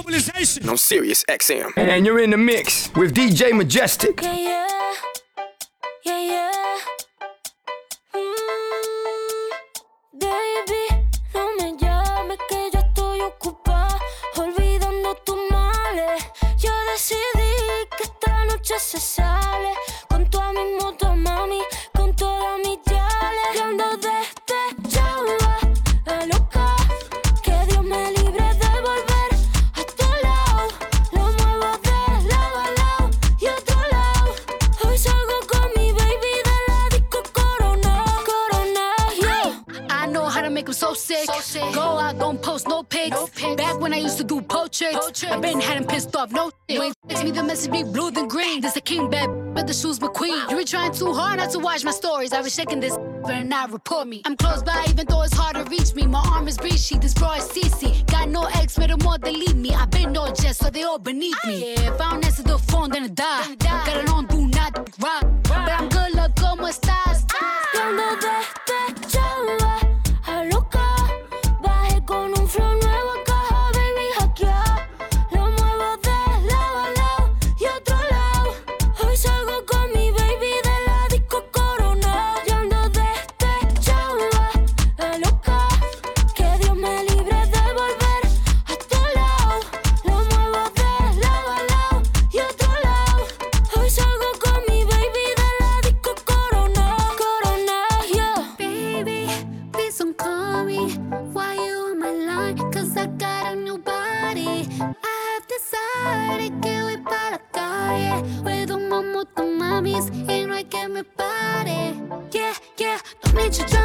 mobilization. I'm Sirius, XM. And you're in the mix with DJ Majestic. Yeah, yeah. Yeah, yeah. Mm, baby, no me llames que yo estoy ocupada. Olvidando tus males. Yo decidí que esta noche se sale. when I used to do portraits. portraits. I been had him pissed off, no shit. You ain't text me the message be blue than green. This a king bad, but the shoes McQueen. You were trying too hard not to watch my stories. I was shaking this, better not report me. I'm close by, even though it's hard to reach me. My arm is breezy, this bra is CC. Got no ex, made more all delete me. I been no jest, so they all beneath me. Yeah, if I don't answer the phone, then I die. Got a long do not rock, but I'm good luck, go my size. Don't know Don't need your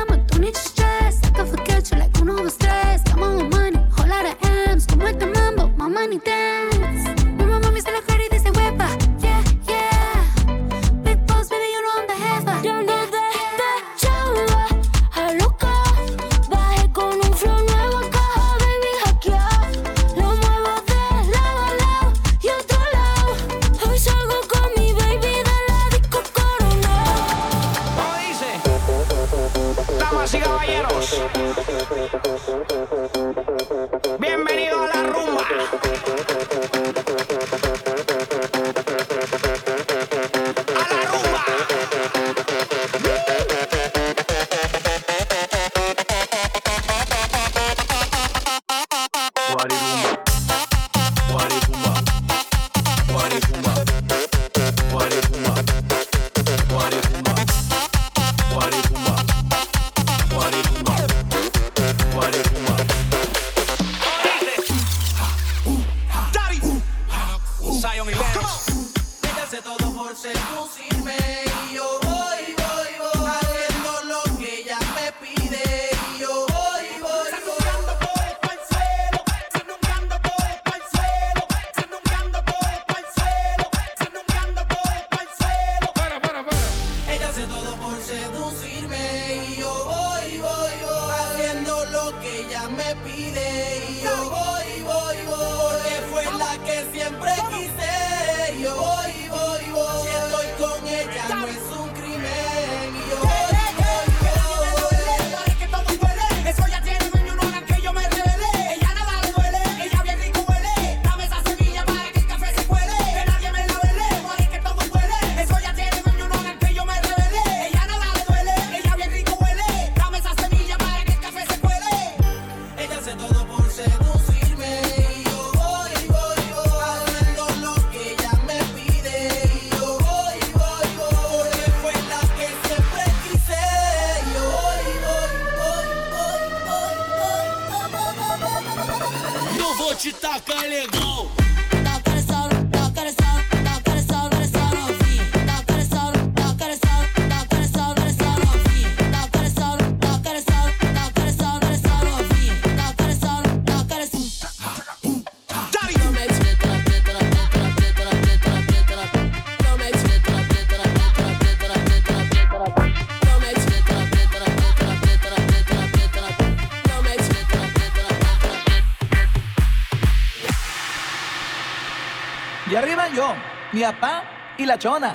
mi papá y la chona.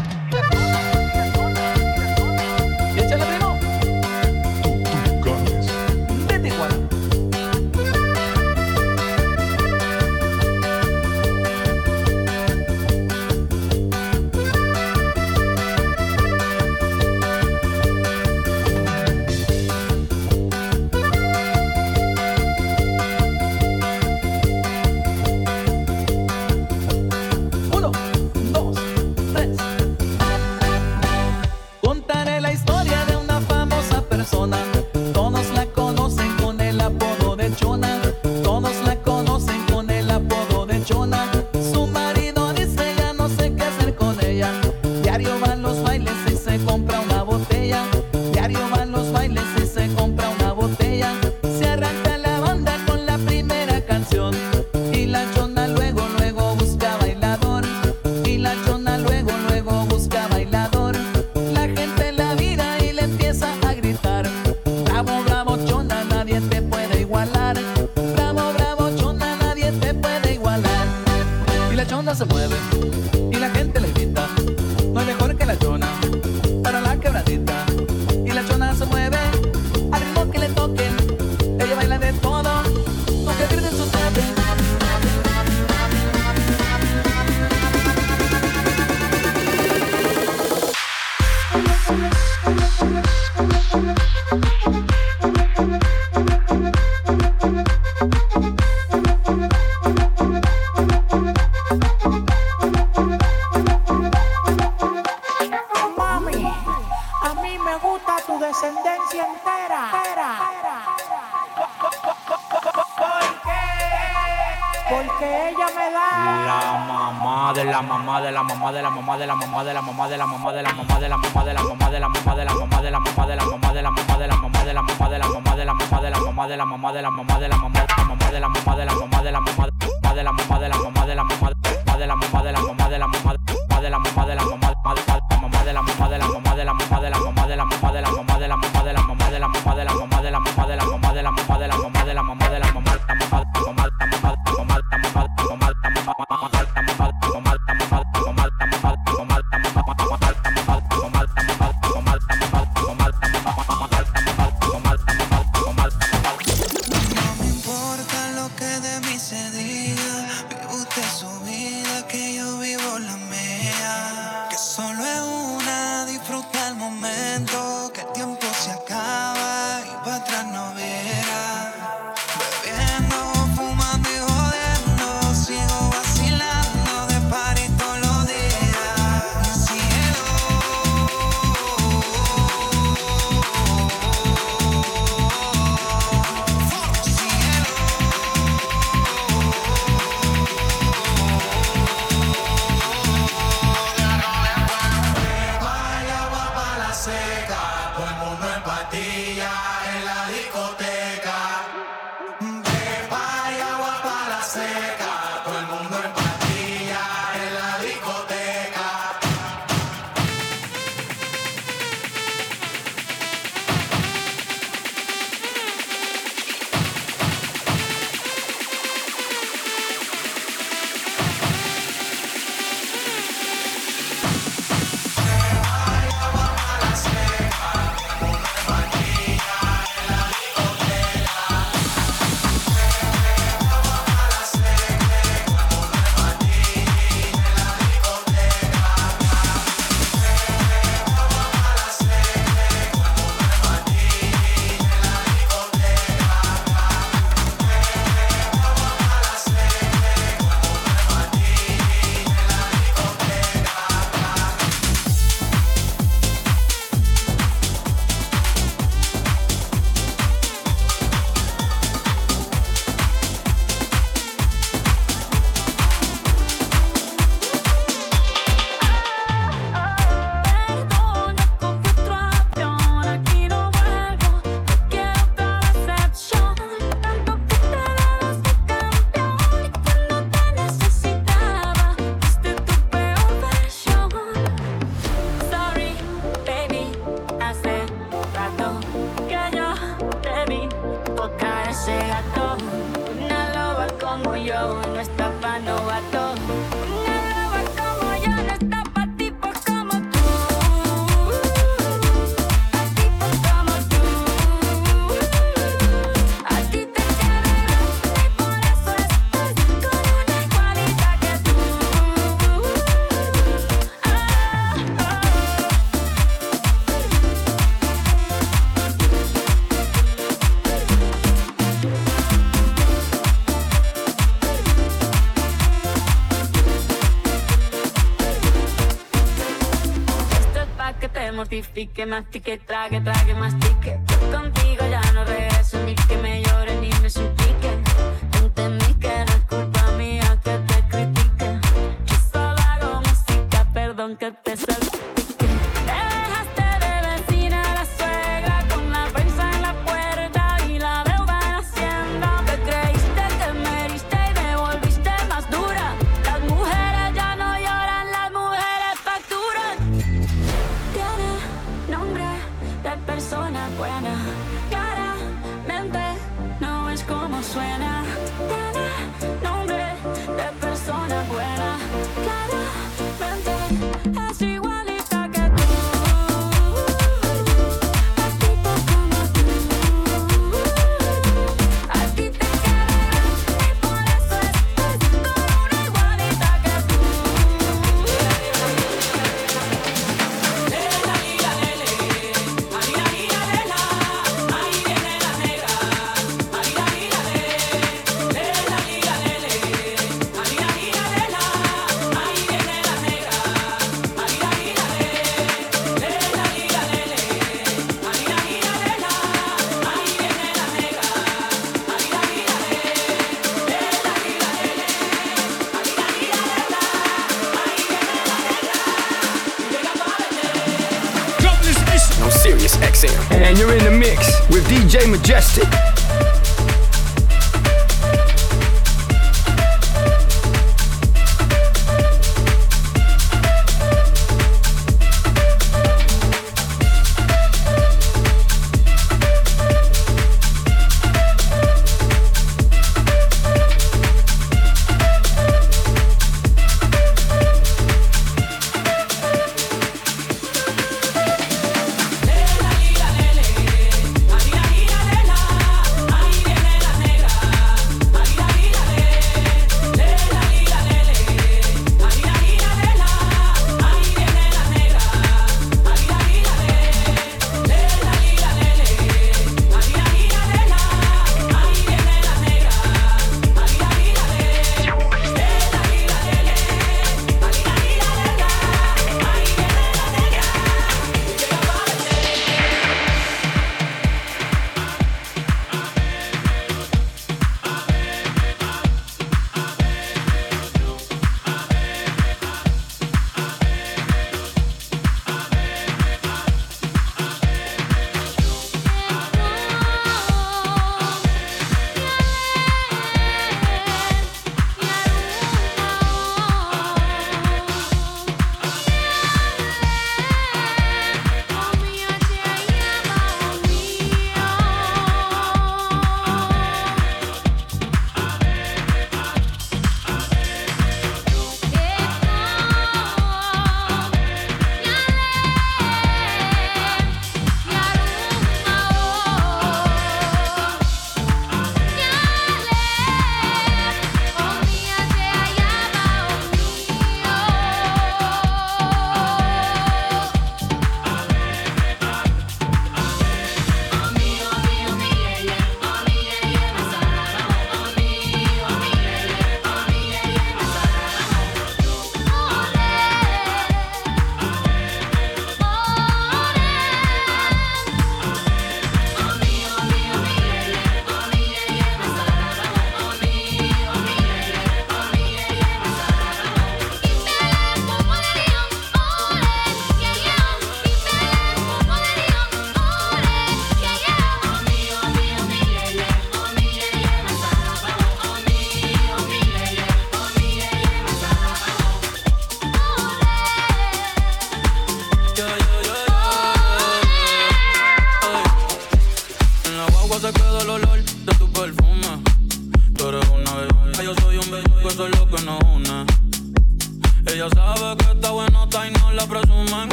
finally te mortifique, mastique, trague, trague, mastique.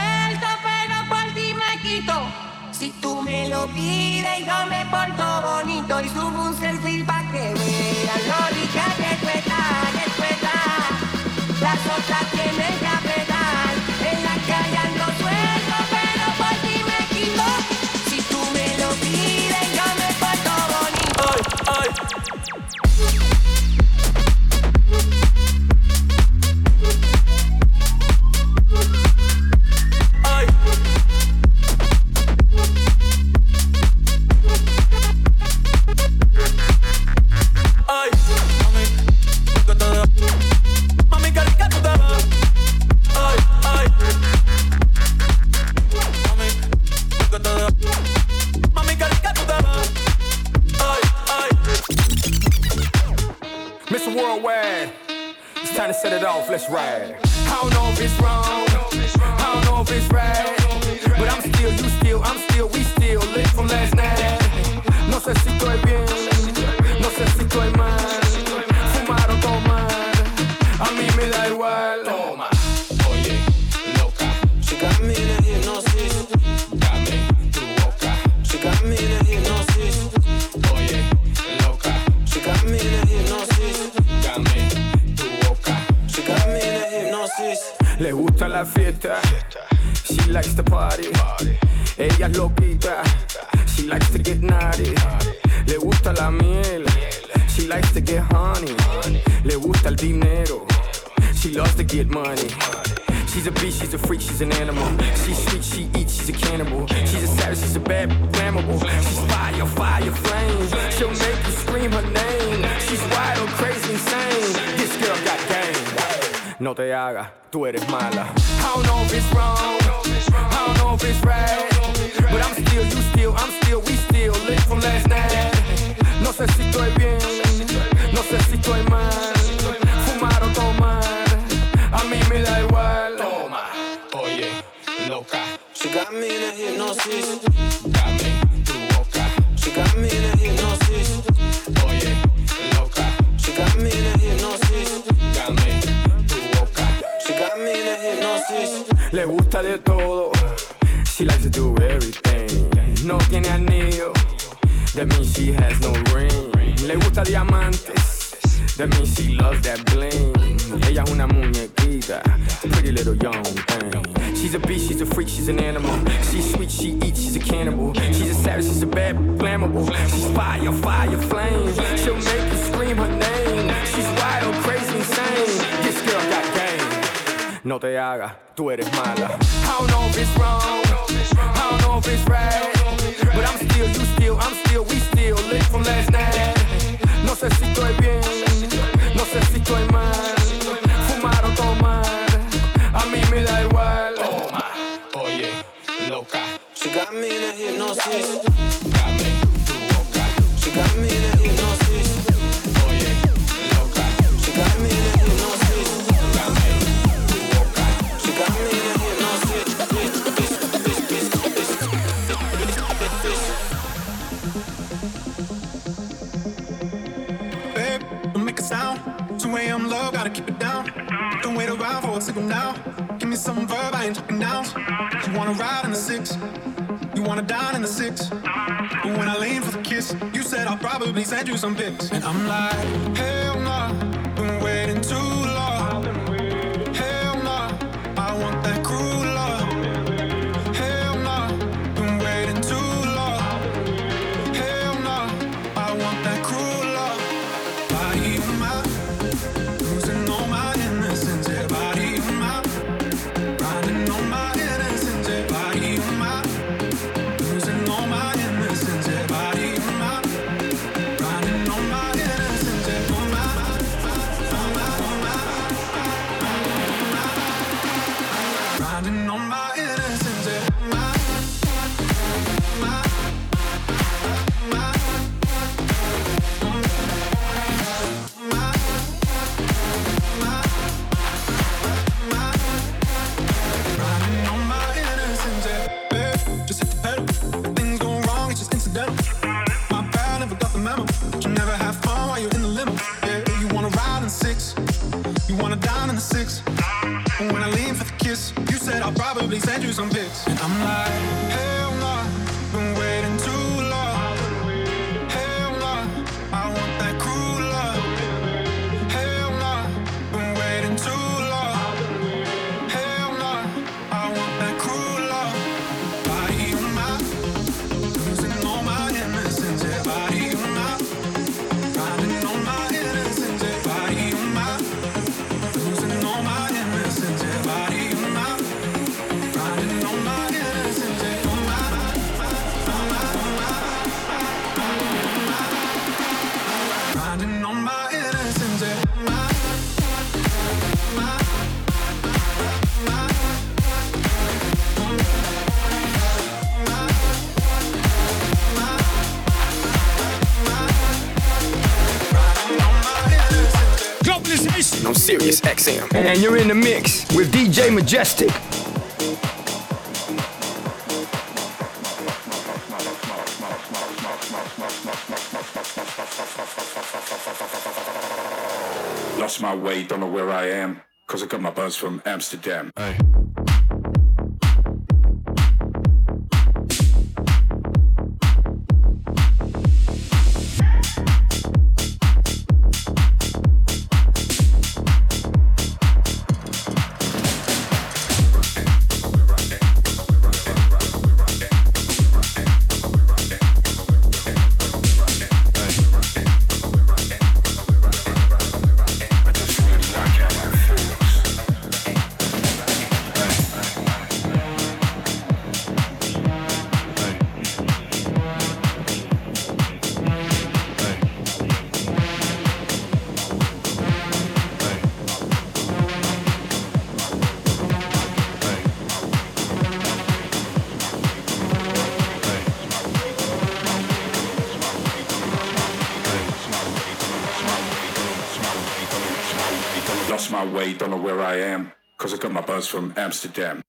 suelto, pero por ti me quito. Si tú me lo pides, yo me porto bonito y subo un selfie pa' que veas lo rica que tú estás, que tú estás. Las otras tienen que No te hagas, tú eres mala. I don't know if it's wrong. I don't know if it's right. But I'm still, you still, I'm still, we still lit from last night. No sé si estoy bien, no sé si estoy mal. Fumar o tomar, a mí me da igual. Toma, oye, loca, She got me in a hypnosis. dame tu boca. She got me in a No tiene anillo. That means she has no ring. Le gusta diamantes. That means she loves that bling. Ella es una muñequita. Pretty little young thing. She's a beast, she's a freak, she's an animal. She's sweet, she eats, she's a cannibal. She's a savage, she's a bad, flammable. She's fire, fire, flame. She'll make you scream her name. She's wild, crazy, insane. This girl got game. No te hagas, tú eres mala. I don't know if it's wrong. I don't know if it's right. But I'm still, you still, I'm still, we still lit from last night. No sé si estoy bien, no sé si estoy mal. Fumar o tomar, a mí me da igual. Toma, oye, loca, She got me in a hypnosis. dame tu boca. She got me around for a signal now. Give me some verb, I ain't talking nouns. You wanna ride in the six, you wanna dine in the six. But when I lean for the kiss, you said I'll probably send you some pics. And I'm like, hell nah, been waiting too long. Sirius XM. And you're in the mix with DJ Majestic. Lost my way, don't know where I am. Cause I got my buzz from Amsterdam. my from Amsterdam.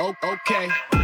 Oh, oh, okay.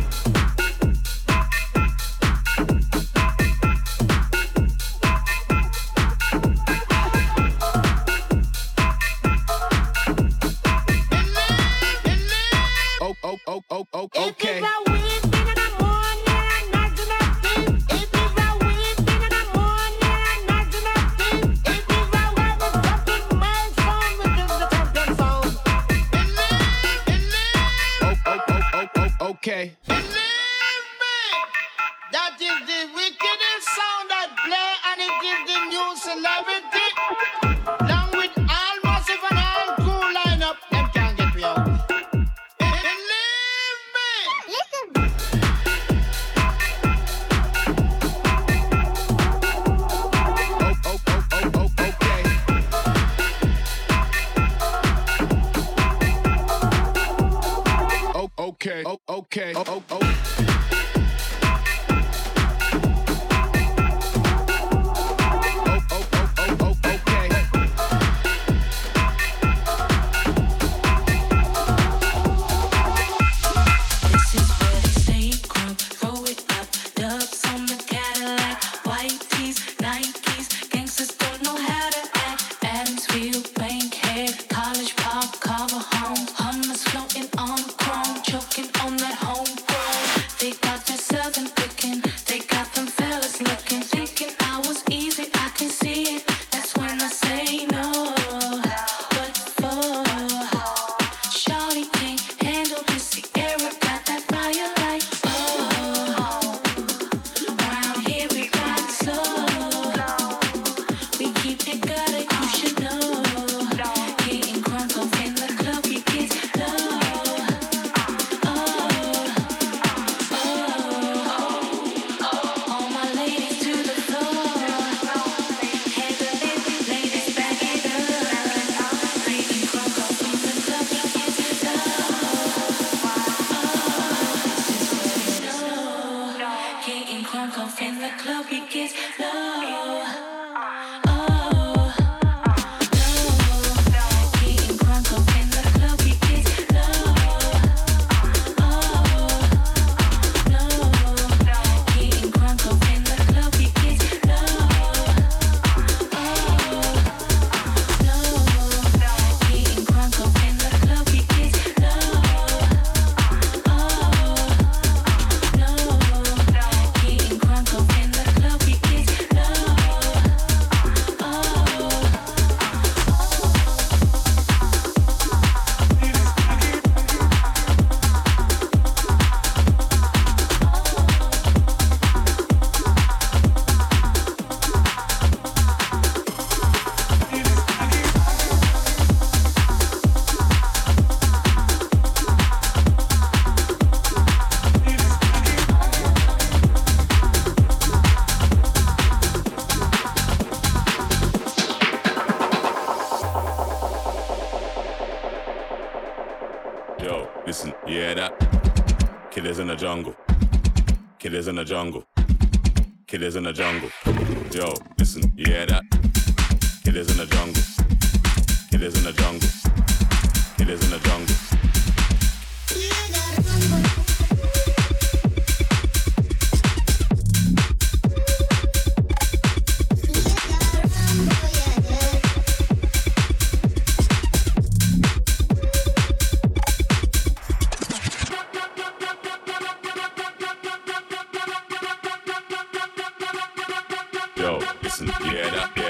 In the jungle. Yo, listen, yeah, that, yeah.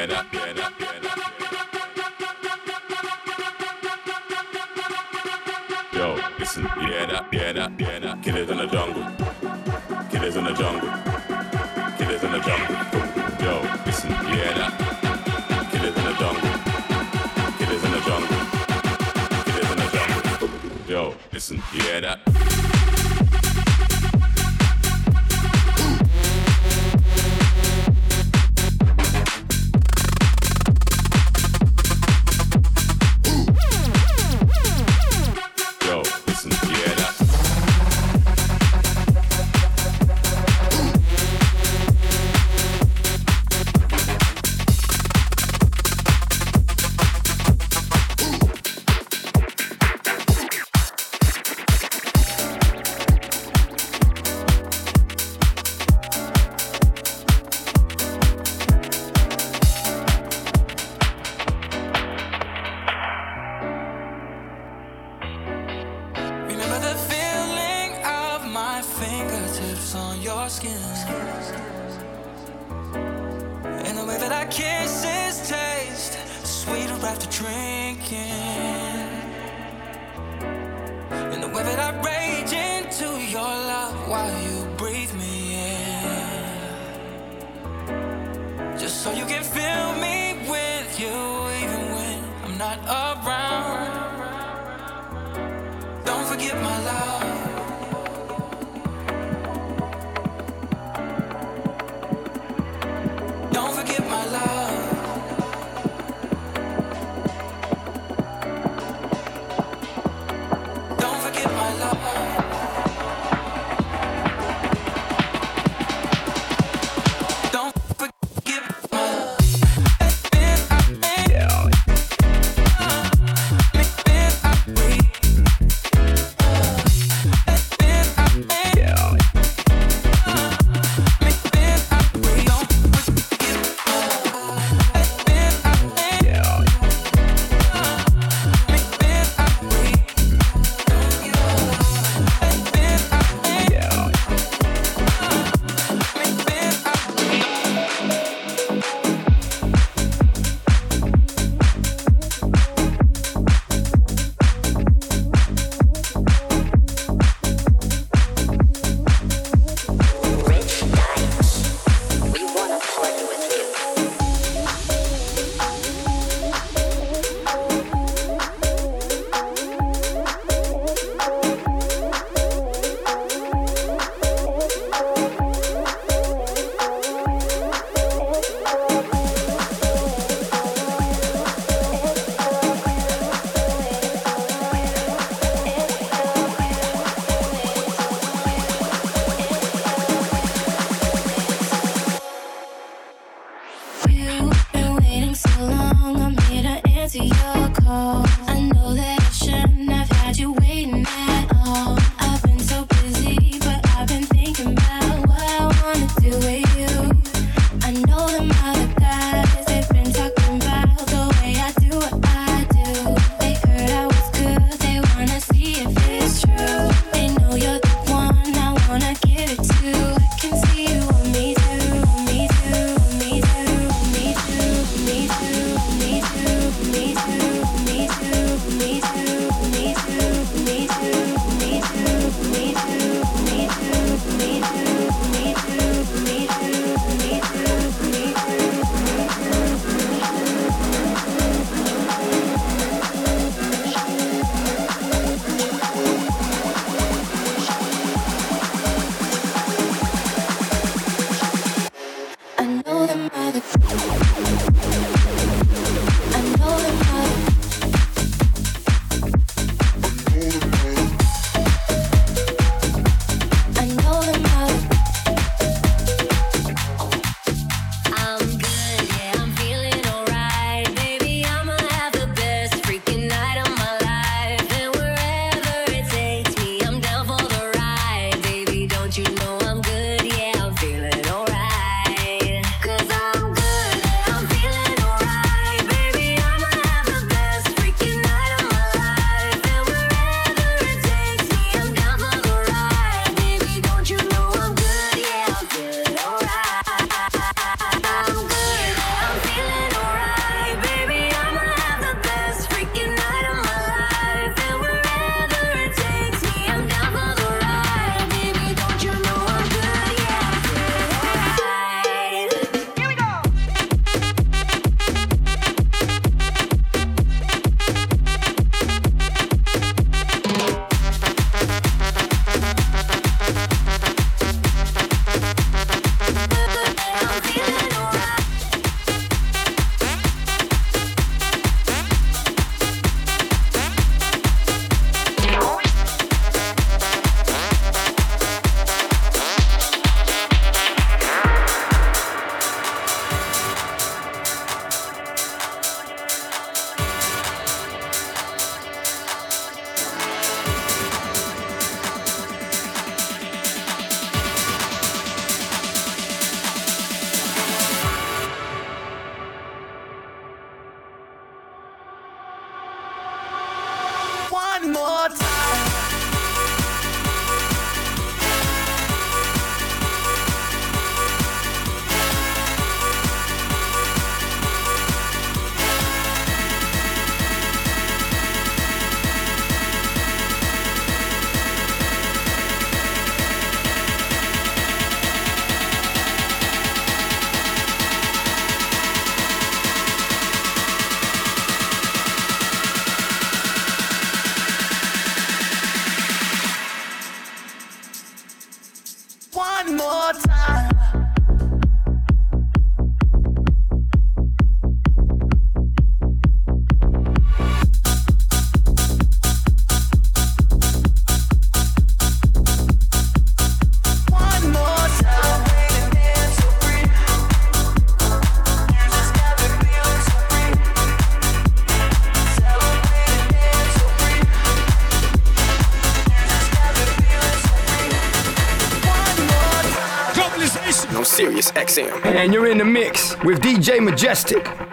and you're in the mix with DJ Majestic.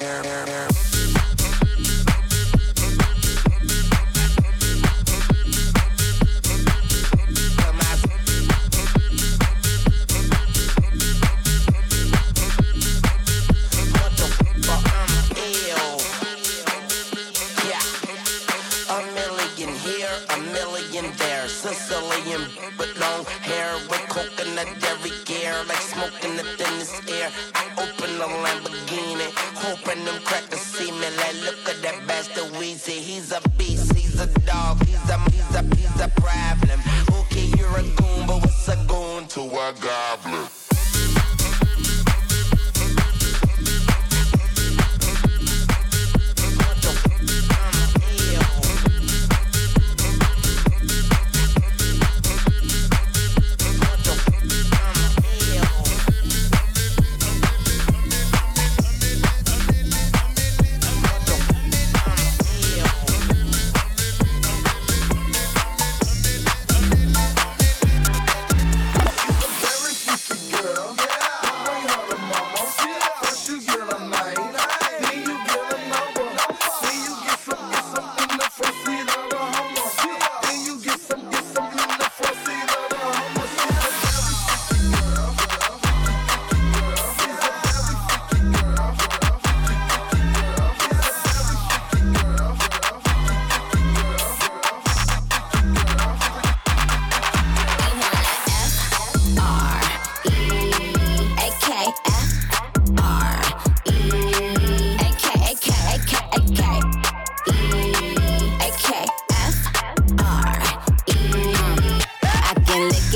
yeah, yeah, yeah. them crackers see me. Like, look at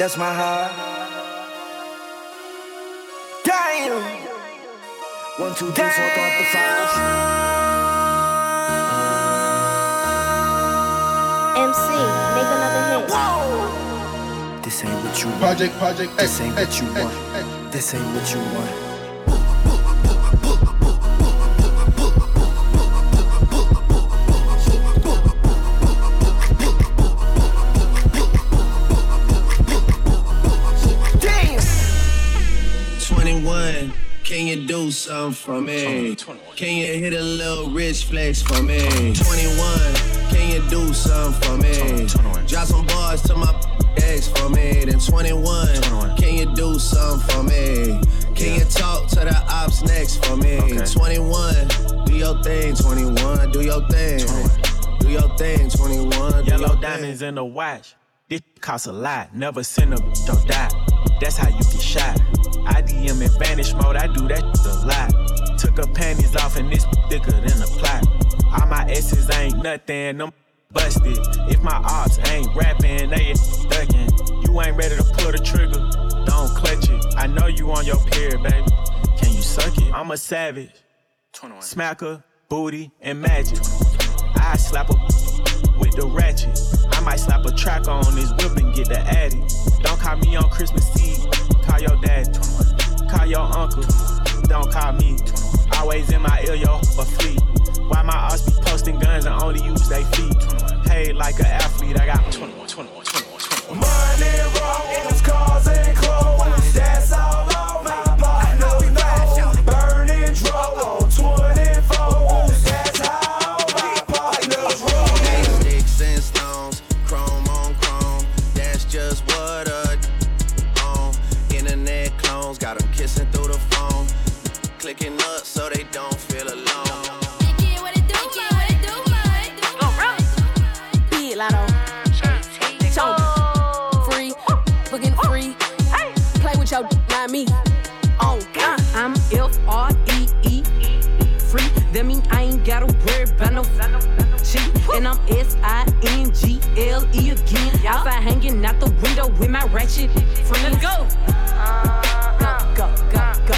That's my high. Damn. One, two, three, four, throw up the five. MC, make another hit. This ain't what you want. Project, project, This ain't what you want. This ain't what you want. You do something for me? Can you hit a little rich flex for me? 21. Can you do something for me? Drop some bars to my ex for me. Then 21. Can you do something for me? Can you talk to the ops next for me? 21. Do your thing, 21. Do your thing. Do your thing, 21. Do Yellow diamonds in the watch. This costs a lot. Never send a don't die. That's how you get shot. I DM in vanish mode. I do that a lot. Took her panties off and it's thicker than a plot. All my S's ain't nothing. Them busted. If my ops ain't rapping, they ducking. You ain't ready to pull the trigger. Don't clutch it. I know you on your period, baby. Can you suck it? I'm a savage. Smacker, booty, and magic. I slap a with the ratchet. I might slap a track on this whip and get the addy. Don't call me on Christmas Eve. Call your dad. Call your uncle. Don't call me. Always in my ear, yo, a fleet. Why my ass be posting guns and only use they feet? Paid like an athlete. I got 21, 21, 21, 21. Money rolls, window with my ratchet friends. Let's go. Go, go, go, go.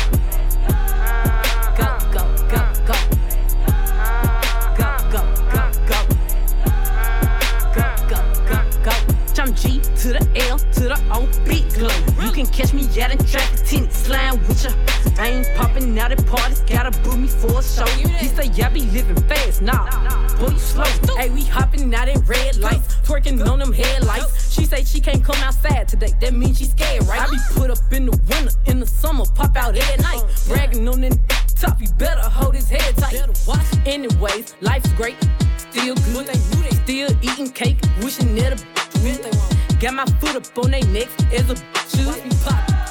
Go, go, go, go. Go, go, go, go. Go, go, go, go. Jump G to the L to the O, big glow. You can catch me at a track, tennis slime with ya. I ain't popping out at parties, gotta book me for a show. He say, yeah, be living fast, nah, boy, you slow. Hey, we hopping out at red lights, twerking on them headlights. She say she can't come outside today, that means she scared, right? I be put up in the winter, in the summer, pop out at night. Bragging on that top, you better hold his head tight. Anyways, life's great, still good. Still eating cake, wishing that a Got my foot up on they necks as a should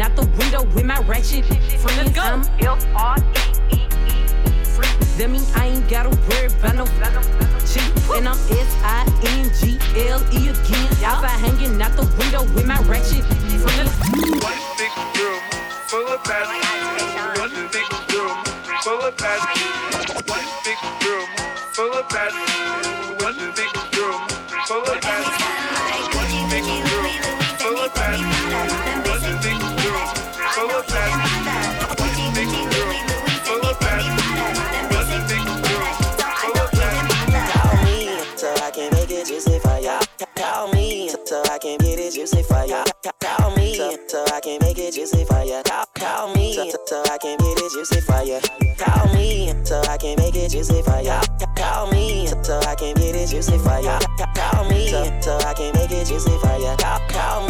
Outside out the window with my ratchet friends. I'm F R E E. Free, that mean I ain't gotta worry about no cheat. And I'm S I N G L E again. Outside hanging out the window with my ratchet friends. One big room full of bad One big room full of bad One big room full of bad One big room full of bad for ya. Call me so I can make it juicy for ya. Call, me so, I can get it juicy for ya. Call me so I can make it juicy for ya. Call me so I can get it juicy for ya. Call me so I can make it juicy for ya. Call me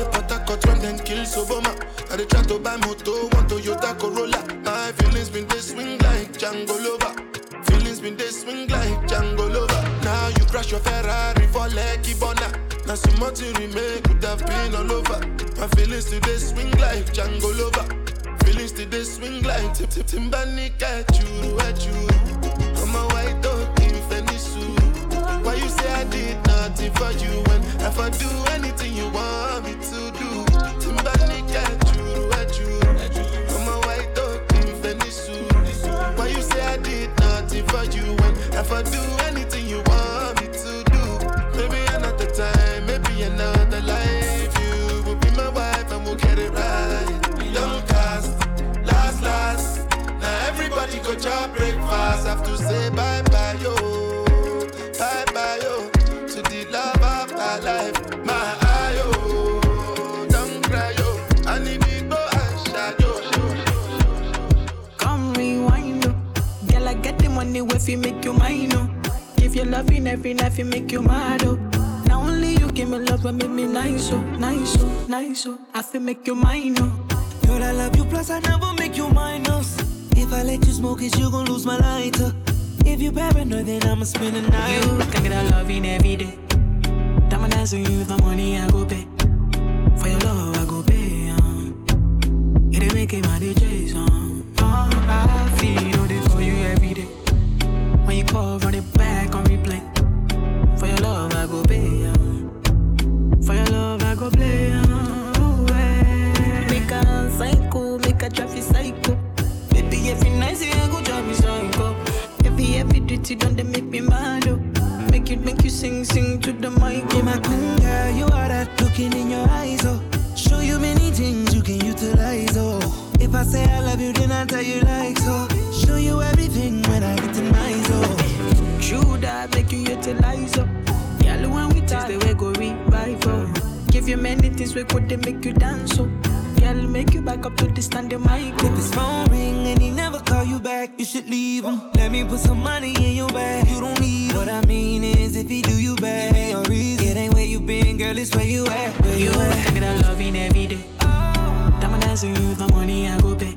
Dey Port Harcourt when them kill Soboma. I dey try to buy moto, one Toyota Corolla. My feelings been they swing like Django Lover. Feelings been they swing like Django Lover. Now you crash your Ferrari for Lucky Bona. Now so much remain could have been all over. My feelings today swing like Django Lover. Feelings today swing like Tip Tip Timbani at you, at say I did nothing for you when if I do anything you want me to do? Timbani at you, at you. I'm a white dog in Fenisu. Why you say I did nothing for you when if I do anything you want me to do? Maybe another time, maybe another life. You will be my wife and we'll get it right. Don't cast, last, last. Now everybody go chop breakfast. Have to say bye bye, yo. You make you mine, oh. Give you love in every night, you make you mad, oh. Now only you give me love and make me nice, oh, nice, oh, nice, oh. I feel make you mine, oh. Girl, I love you, plus I never make you minus. If I let you smoke it, you gon' lose my lighter. If you paranoid, then I'ma spend the night. You can get a loving every day. Diamond dance with you, the money I go pay. For your love, I go pay, um. It ain't making my DJs, um. When call, run it back on replay. For your love, I go pay, um. For your love, I go play. Oh, eh. Make a psycho, make a traffic psycho. Baby, every night, I go drive me psycho. Every, every duty done, they make me mad, oh. Make it, make you sing, sing to the mic. Yeah, my queen girl, you are that looking in your eyes, oh. Show you many things you can utilize, oh. If I say I love you, then I tell you like so. Show you everything when I get in my True that make you utilize up. Girl, when we taste the way go revive oh. Give you many things we could they make you dance oh. Girl, make you back up to the standing mic. If his phone ring and he never call you back, you should leave him. Let me put some money in your bag. You don't need him. What I mean is, if he do you bad, give me a reason. It ain't where you been, girl, it's where you at. Where You you at? get a loving every day. Oh. Diamond dance with you, the money I go pay.